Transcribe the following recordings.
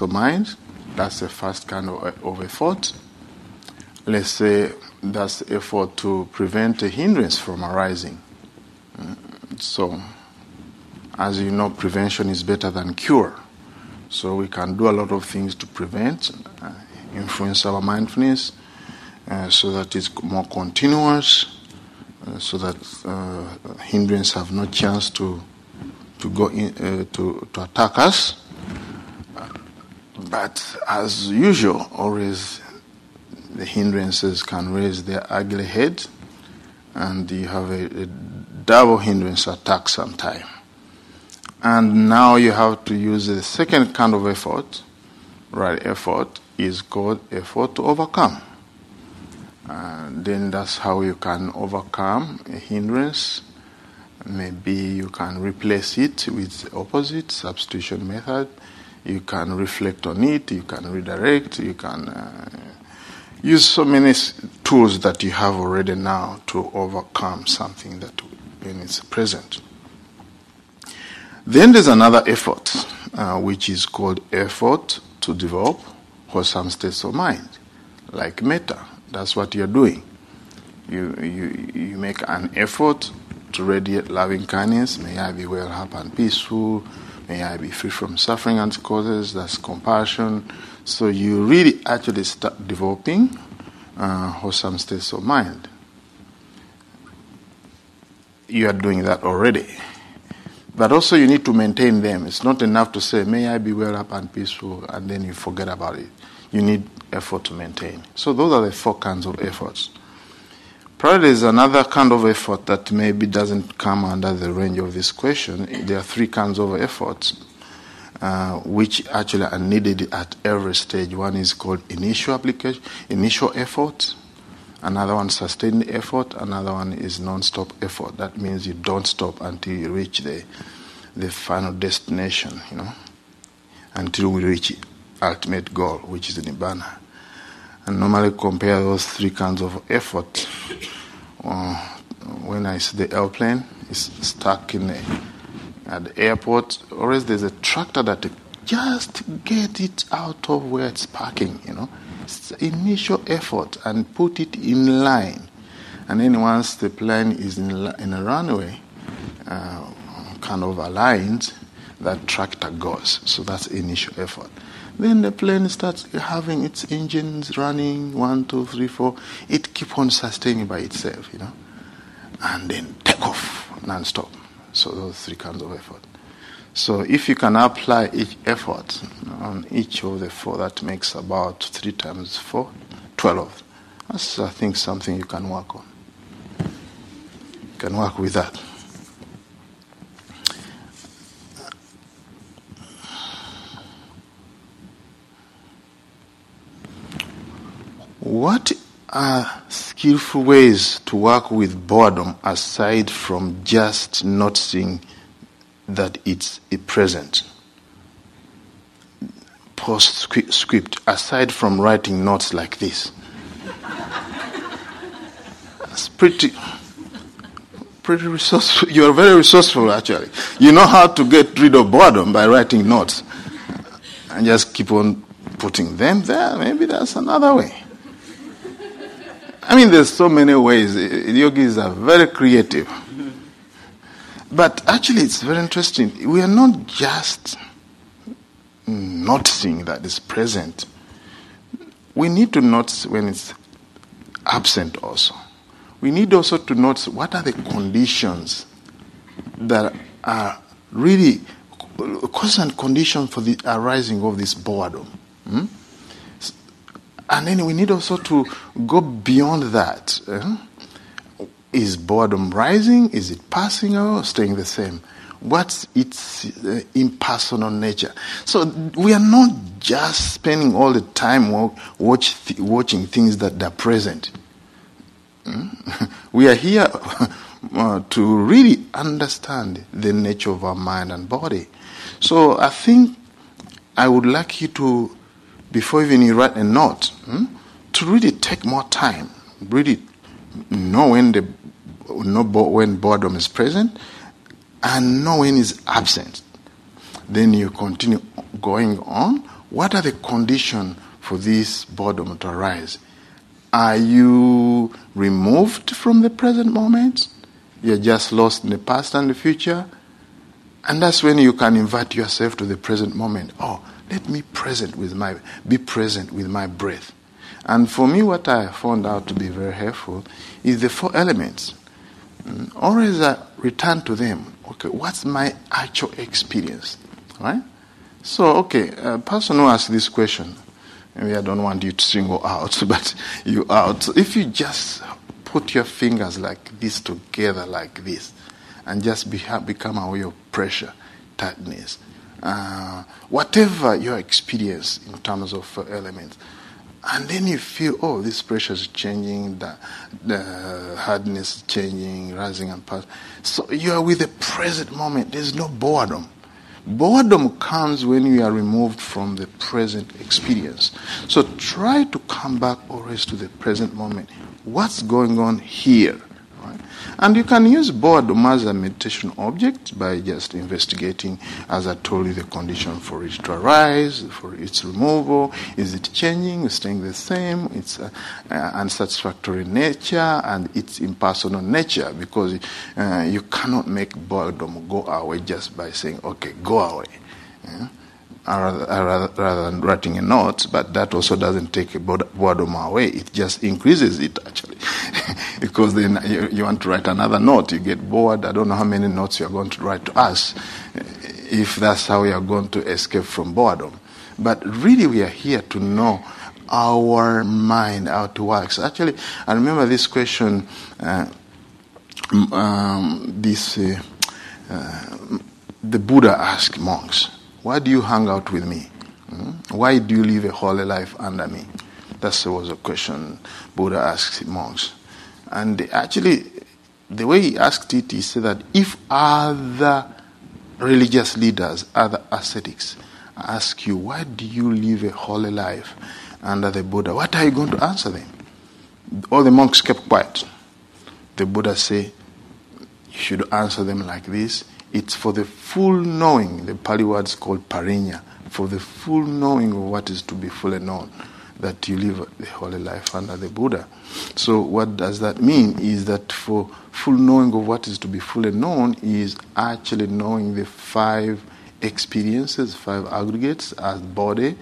of mind. That's the first kind of, of effort. Let's say that's effort to prevent a hindrance from arising. So, as you know, prevention is better than cure. So we can do a lot of things to prevent, uh, influence our mindfulness, uh, so that it's more continuous, uh, so that uh, hindrance have no chance to to go in, uh, to to attack us. But as usual, always the hindrances can raise their ugly head, and you have a, a double hindrance attack sometime. And now you have to use the second kind of effort. Right effort is called effort to overcome. And then that's how you can overcome a hindrance. Maybe you can replace it with opposite substitution method. You can reflect on it. You can redirect. You can uh, use so many tools that you have already now to overcome something that it's present. Then there's another effort, uh, which is called effort to develop wholesome states of mind, like metta. That's what you're doing. You, you, you make an effort to radiate loving kindness. May I be well, happy, and peaceful. May I be free from suffering and causes. That's compassion. So you really actually start developing uh, wholesome states of mind. You are doing that already. But also, you need to maintain them. It's not enough to say, May I be well up and peaceful, and then you forget about it. You need effort to maintain. So, those are the four kinds of efforts. Probably there's another kind of effort that maybe doesn't come under the range of this question. There are three kinds of efforts uh, which actually are needed at every stage. One is called initial application, initial effort. Another one, sustained effort. Another one is non-stop effort. That means you don't stop until you reach the the final destination. You know, until we reach ultimate goal, which is the nibbana. Normally compare those three kinds of effort. Uh, when I see the airplane, it's stuck in the at the airport, always there's a tractor that just get it out of where it's parking, you know. It's initial effort and put it in line. And then once the plane is in, in a runway, uh, kind of aligned, that tractor goes. So that's initial effort. Then the plane starts having its engines running, one, two, three, four. It keep on sustaining by itself, you know. And then take off non-stop. So those three kinds of effort. So if you can apply each effort on each of the four, that makes about three times four, twelve. That's I think something you can work on. You can work with that. What are skillful ways to work with boredom aside from just noticing that it's a present? Postscript, aside from writing notes like this. That's pretty pretty resourceful. You're very resourceful, actually. You know how to get rid of boredom by writing notes. And just keep on putting them there. Maybe that's another way. I mean, there's so many ways. Yogis are very creative. But actually, it's very interesting. We are not just noticing that it's present. We need to notice when it's absent also. We need also to notice what are the conditions that are really cause and condition for the arising of this boredom. Hmm? And then we need also to go beyond that. Uh, is boredom rising? Is it passing or staying the same? What's its uh, impersonal nature? So we are not just spending all the time watch th- watching things that are present. Mm? we are here uh, to really understand the nature of our mind and body. So I think I would like you to before even you write a note, hmm, to really take more time, really know when the know when boredom is present, and know when it's absent. Then you continue going on what are the conditions for this boredom to arise? Are you removed from the present moment? You're just lost in the past and the future? And that's when you can invite yourself to the present moment. Oh, let me present with my be present with my breath. And for me, what I found out to be very helpful is the four elements. Mm, always I return to them. Okay, what's my actual experience? Right? So, okay, a person who asks this question, maybe I don't want you to single out, but you out. If you just put your fingers like this together, like this, and just be, become aware of pressure, tightness, uh, whatever your experience in terms of uh, elements. And then you feel, oh, this pressure is changing, the, the hardness is changing, rising and passing. So you are with the present moment. There's no boredom. Boredom comes when you are removed from the present experience. So try to come back always to the present moment. What's going on here? And you can use boredom as a meditation object by just investigating, as I told you, the condition for it to arise, for its removal. Is it changing, staying the same? Its unsatisfactory nature and its impersonal nature, because uh, you cannot make boredom go away just by saying, okay, go away. Yeah? Rather, rather, than writing a note, but that also doesn't take boredom away. It just increases it actually, because then you, you, want to write another note, you get bored. I don't know how many notes you are going to write to us, if that's how you are going to escape from boredom. But really, we are here to know our mind how it works. Actually, I remember this question. Uh, um, this uh, uh, the Buddha asked monks why do you hang out with me? Hmm? Why do you live a holy life under me? That was a question Buddha asked monks. And actually, the way he asked it, he said that if other religious leaders, other ascetics, ask you, why do you live a holy life under the Buddha? What are you going to answer them? All the monks kept quiet. The Buddha said, you should answer them like this it's for the full knowing, the Pali word is called parinya, for the full knowing of what is to be fully known, that you live the holy life under the Buddha. So, what does that mean? Is that for full knowing of what is to be fully known is actually knowing the five experiences, five aggregates as body,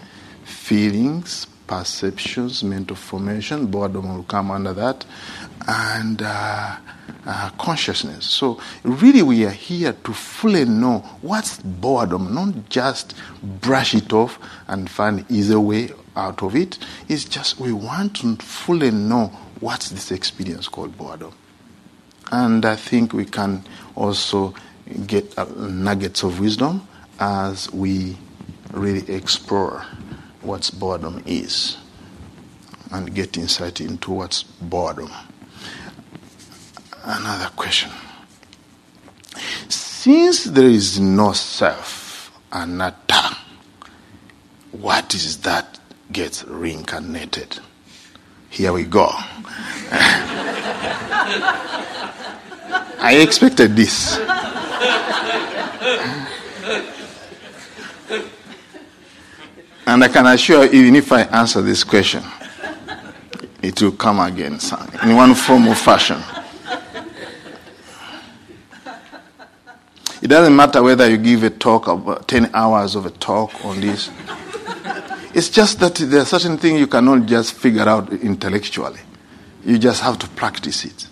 feelings, perceptions, mental formation, boredom will come under that, and uh, uh, consciousness. So, really, we are here to fully know what's boredom, not just brush it off and find easy way out of it. It's just we want to fully know what's this experience called boredom. And I think we can also get uh, nuggets of wisdom as we really explore what boredom is and get insight into what's boredom another question. Since there is no self, anatta, what is that gets reincarnated? Here we go. I expected this. And I can assure you, even if I answer this question, it will come again in one form or fashion. It doesn't matter whether you give a talk of uh, 10 hours of a talk on this. It's just that there are certain things you cannot just figure out intellectually. You just have to practice it.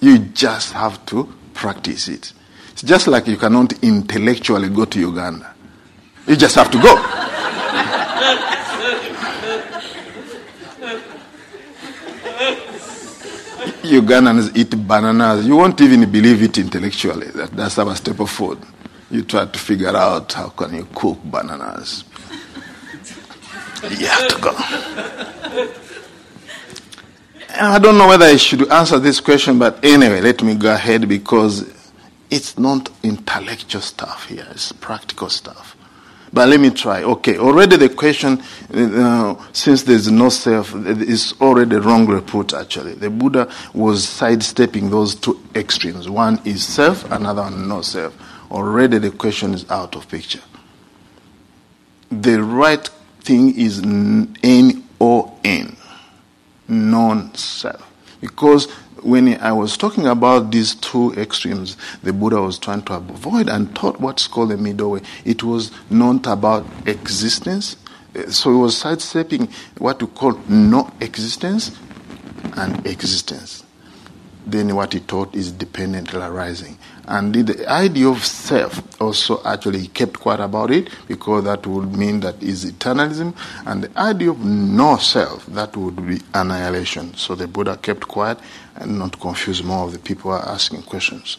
You just have to practice it. It's just like you cannot intellectually go to Uganda. You just have to go. Ugandans eat bananas. You won't even believe it intellectually. That that's our staple food. You try to figure out how can you cook bananas. you have to go. I don't know whether I should answer this question, but anyway, let me go ahead because it's not intellectual stuff here, it's practical stuff. But let me try. Okay, already the question, uh, since there's no self, is already wrong report actually. The Buddha was sidestepping those two extremes. One is self, another one no self. Already the question is out of picture. the right thing is N O N, non self. Because when I was talking about these two extremes, the Buddha was trying to avoid and taught what's called the middle way. It was not about existence. So he was sidestepping what we call no existence and existence. Then what he taught is dependent arising. And the idea of self also actually kept quiet about it because that would mean that is eternalism. And the idea of no self, that would be annihilation. So the Buddha kept quiet and not confuse more of the people are asking questions.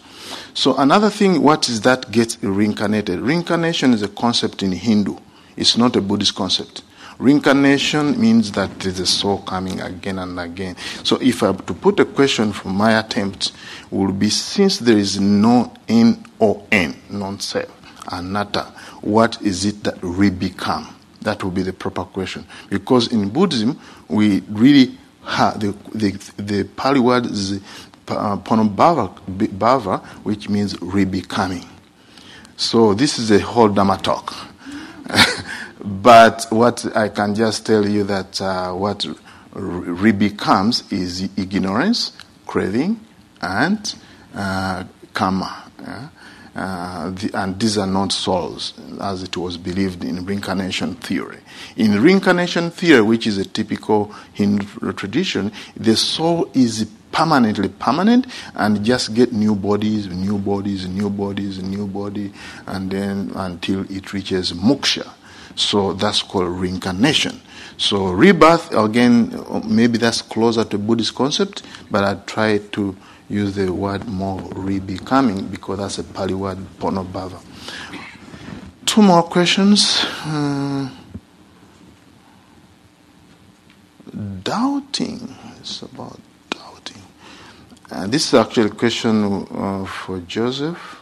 So another thing, what is that gets reincarnated? Reincarnation is a concept in Hindu. It's not a Buddhist concept. Reincarnation means that there's a soul coming again and again. So if I to put a question from my attempt, will be since there is no N or N, non-self, anatta, what is it that we become? That will be the proper question. Because in Buddhism, we really have the, the, the Pali word is uh, which means rebecoming. So this is a whole Dhamma talk. But what I can just tell you that uh, what re becomes is ignorance, craving, and uh, karma. Yeah? Uh, the, and these are not souls, as it was believed in reincarnation theory. In reincarnation theory, which is a typical Hindu tradition, the soul is permanently permanent and just get new bodies, new bodies, new bodies, new body, and then until it reaches moksha. So that's called reincarnation. So rebirth, again, maybe that's closer to Buddhist concept, but I try to use the word more rebecoming because that's a Pali word, Punabbhava. Two more questions. Uh, doubting. It's about doubting. Uh, this is actually a question uh, for Joseph.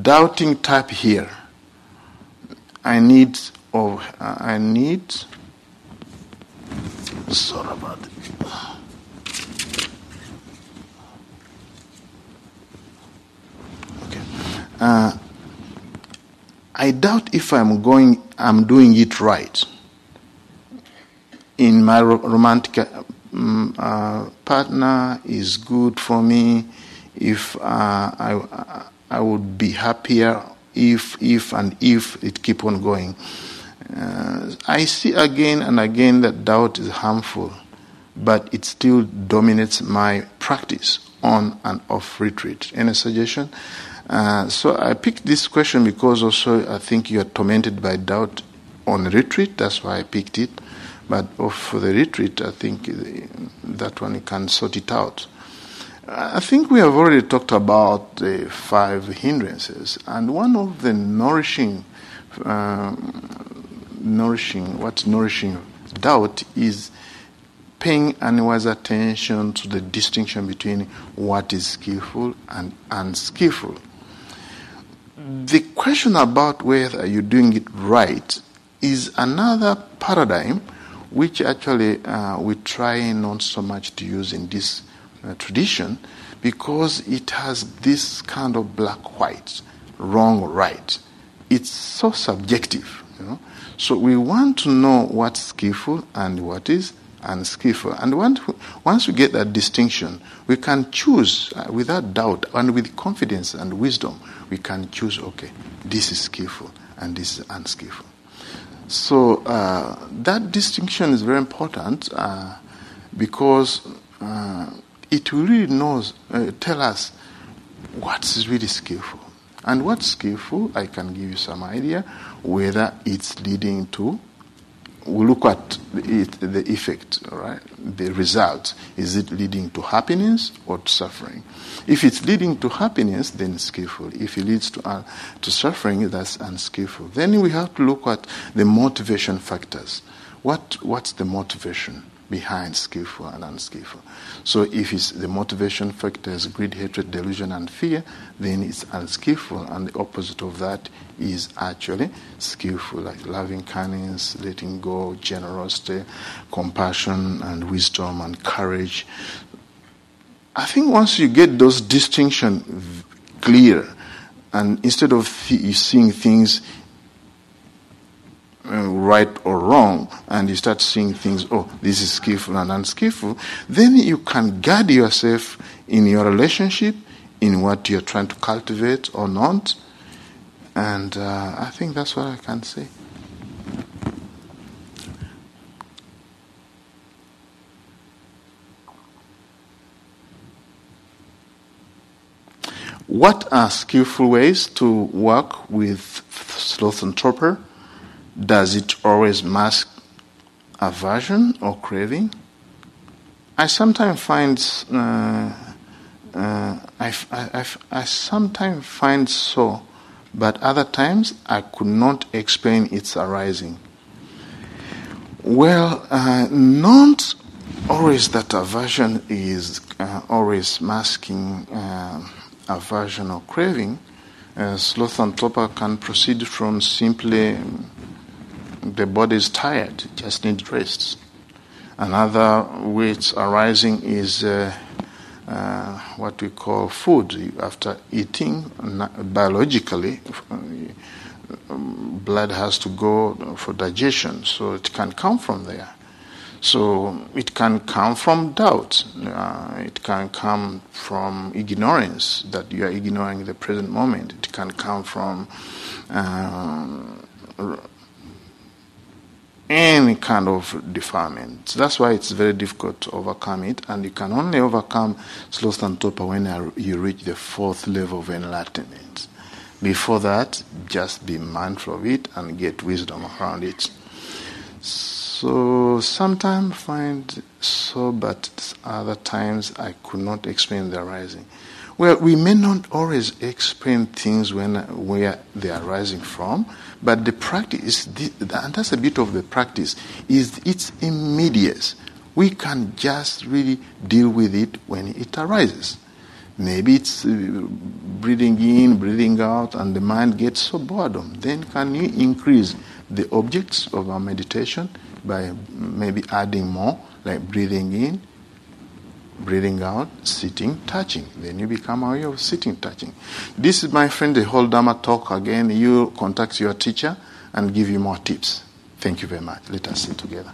Doubting type here. I need of uh, I need. Sorry about it. Okay. Uh, I doubt if I'm going. I'm doing it right. In my romantic um, uh, partner is good for me. If uh, I I would be happier if if and if it keep on going. Uh, I see again and again that doubt is harmful, but it still dominates my practice on and off retreat. Any suggestion? Uh, so I picked this question because also I think you are tormented by doubt on retreat. That's why I picked it. But for the retreat, I think that one can sort it out. I think we have already talked about the five hindrances, and one of the nourishing uh, nourishing, what's nourishing doubt is paying unwise attention to the distinction between what is skillful and unskillful. The question about whether you're doing it right is another paradigm which actually uh, we try not so much to use in this uh, tradition because it has this kind of black white, wrong right. It's so subjective, you know. So we want to know what's skillful and what is unskillful. And once we get that distinction, we can choose uh, without doubt and with confidence and wisdom. We can choose, okay, this is skillful and this is unskillful. So uh, that distinction is very important uh, because uh, it really knows, uh, tell us what's really skillful. And what's skillful, I can give you some idea whether it's leading to we look at it, the effect, right? The result. Is it leading to happiness or to suffering? If it's leading to happiness, then it's skillful. If it leads to, uh, to suffering, that's unskillful. Then we have to look at the motivation factors. What, what's the motivation? Behind skillful and unskillful. So if it's the motivation factors greed, hatred, delusion, and fear, then it's unskillful, and the opposite of that is actually skillful, like loving kindness, letting go, generosity, compassion, and wisdom and courage. I think once you get those distinctions clear, and instead of th- seeing things uh, right or wrong, and you start seeing things, oh, this is skillful and unskillful, then you can guard yourself in your relationship, in what you're trying to cultivate or not. And uh, I think that's what I can say. What are skillful ways to work with sloth and torpor? Does it always mask aversion or craving? I sometimes find uh, uh, I, I, I sometimes find so, but other times I could not explain its arising. Well, uh, not always that aversion is uh, always masking uh, aversion or craving. Uh, sloth and torpor can proceed from simply the body is tired, just needs rest. Another it's arising is uh, uh, what we call food. After eating, biologically, blood has to go for digestion, so it can come from there. So it can come from doubt. Uh, it can come from ignorance that you are ignoring the present moment. It can come from um, any kind of defilement. That's why it's very difficult to overcome it, and you can only overcome sloth and torpor when you reach the fourth level of enlightenment. Before that, just be mindful of it and get wisdom around it. So sometimes find so, but other times I could not explain the arising. Well, we may not always explain things when where they are arising from, but the practice, and that's a bit of the practice, is it's immediate. We can just really deal with it when it arises. Maybe it's uh, breathing in, breathing out, and the mind gets so boredom. Then can you increase the objects of our meditation by maybe adding more, like breathing in, breathing out, sitting, touching. Then you become aware of sitting, touching. This is, my friend, the whole Dharma talk again. You contact your teacher and give you more tips. Thank you very much. Let us sit together.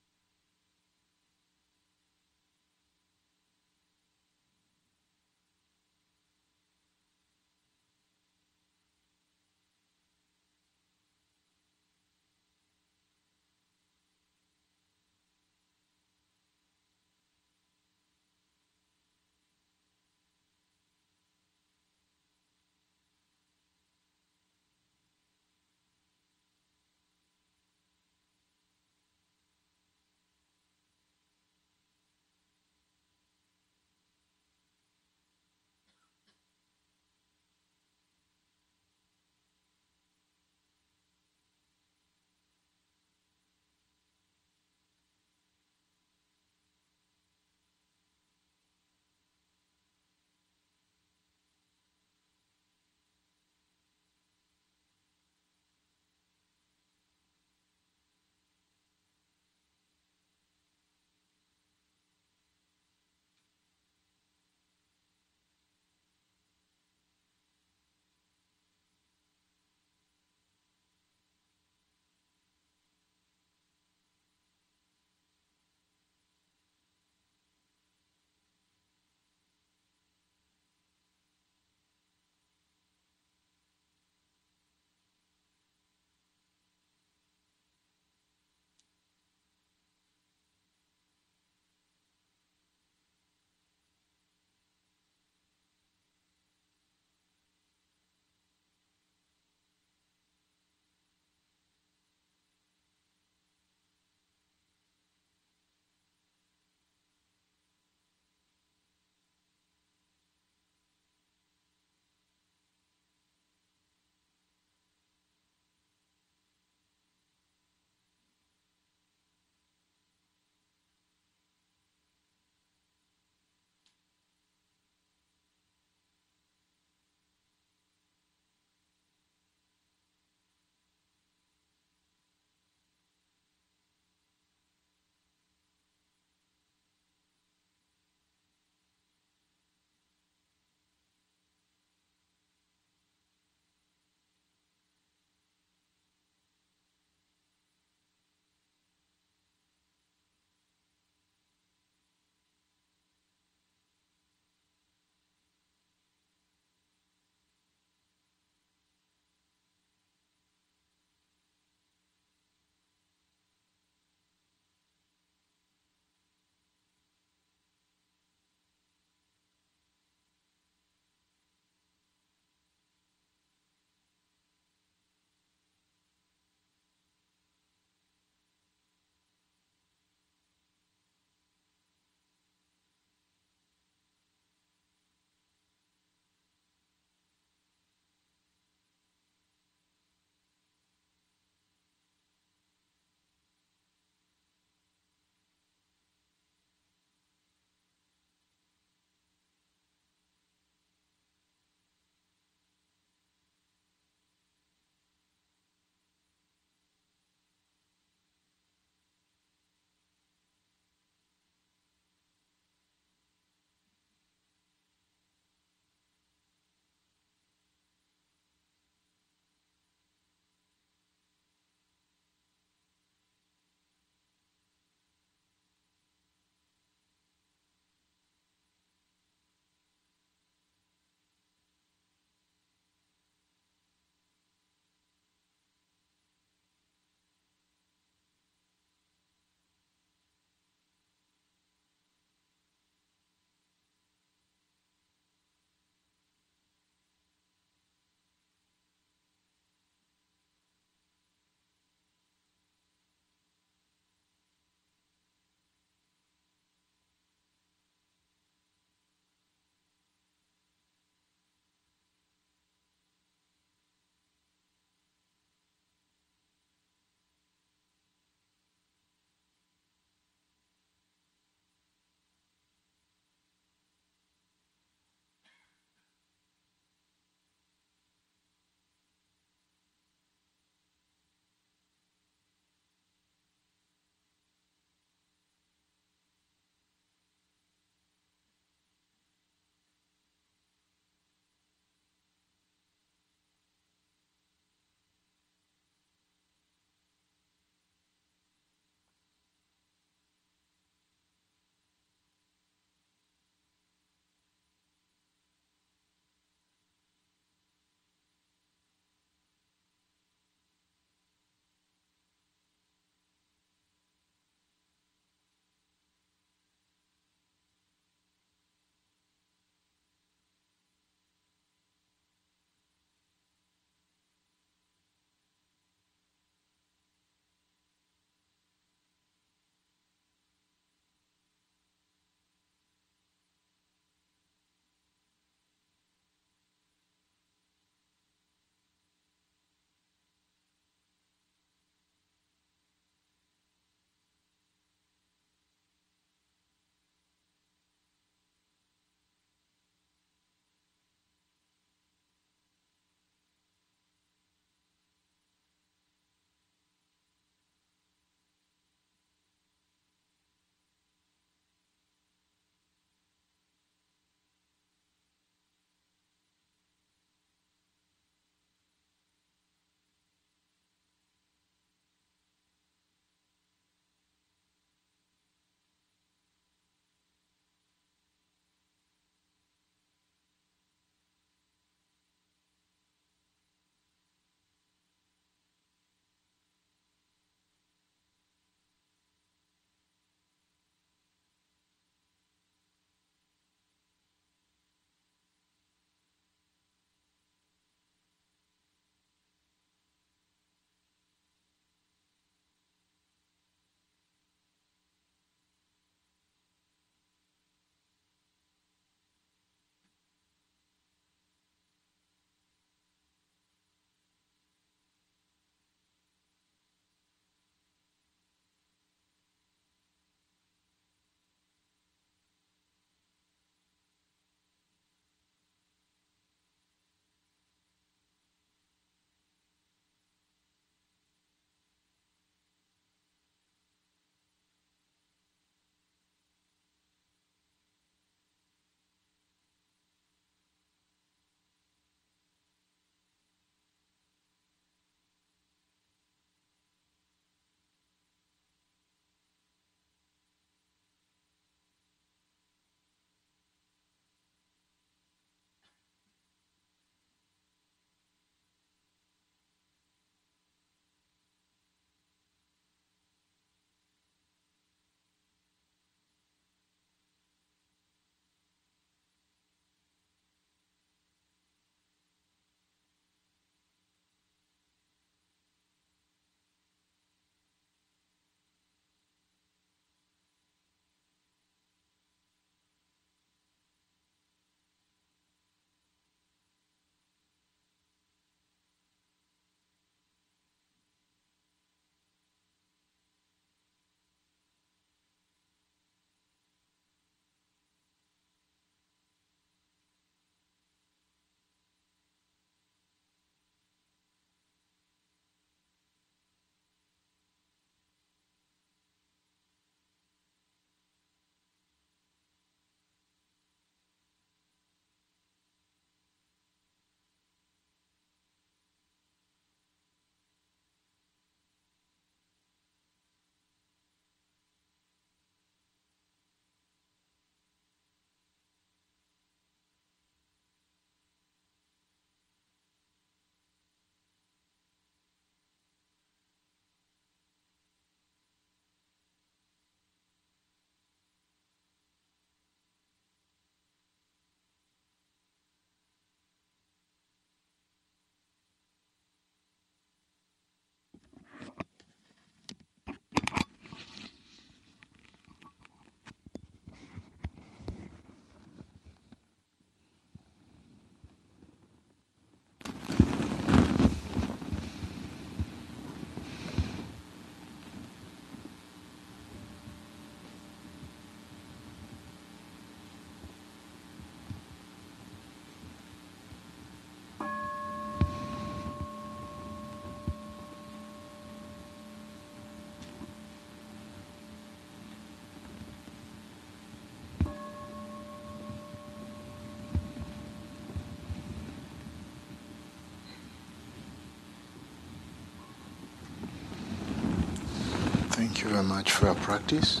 Thank you very much for your practice.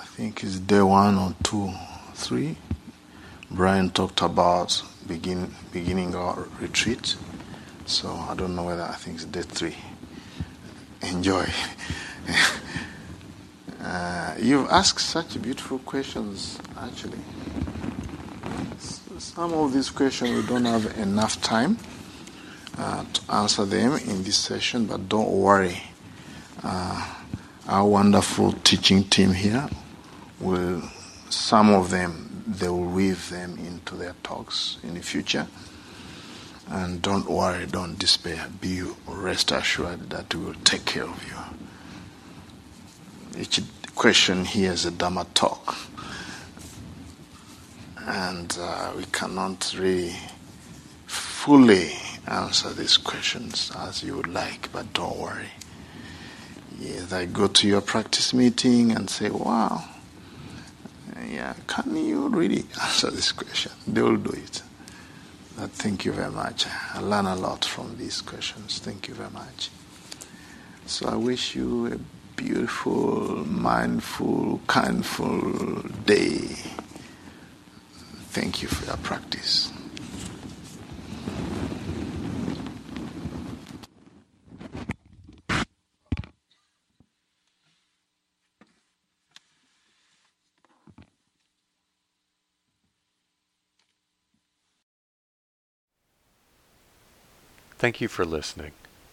I think it's day one or two, three. Brian talked about begin beginning our retreat. So I don't know whether I think it's day three. Enjoy. you've asked such beautiful questions, actually. Some of these questions we don't have enough time uh, to answer them in this session, but don't worry. Uh, our wonderful teaching team here will, some of them, they will weave them into their talks in the future. And don't worry, don't despair. Be rest assured that we will take care of you. Each question here is a Dhamma talk. And uh, we cannot really fully answer these questions as you would like, but don't worry. Yes, I go to your practice meeting and say, wow, yeah, can you really answer this question? They will do it. But thank you very much. I learn a lot from these questions. Thank you very much. So I wish you a beautiful, mindful, kindful day. Thank you for your practice. Thank you for listening.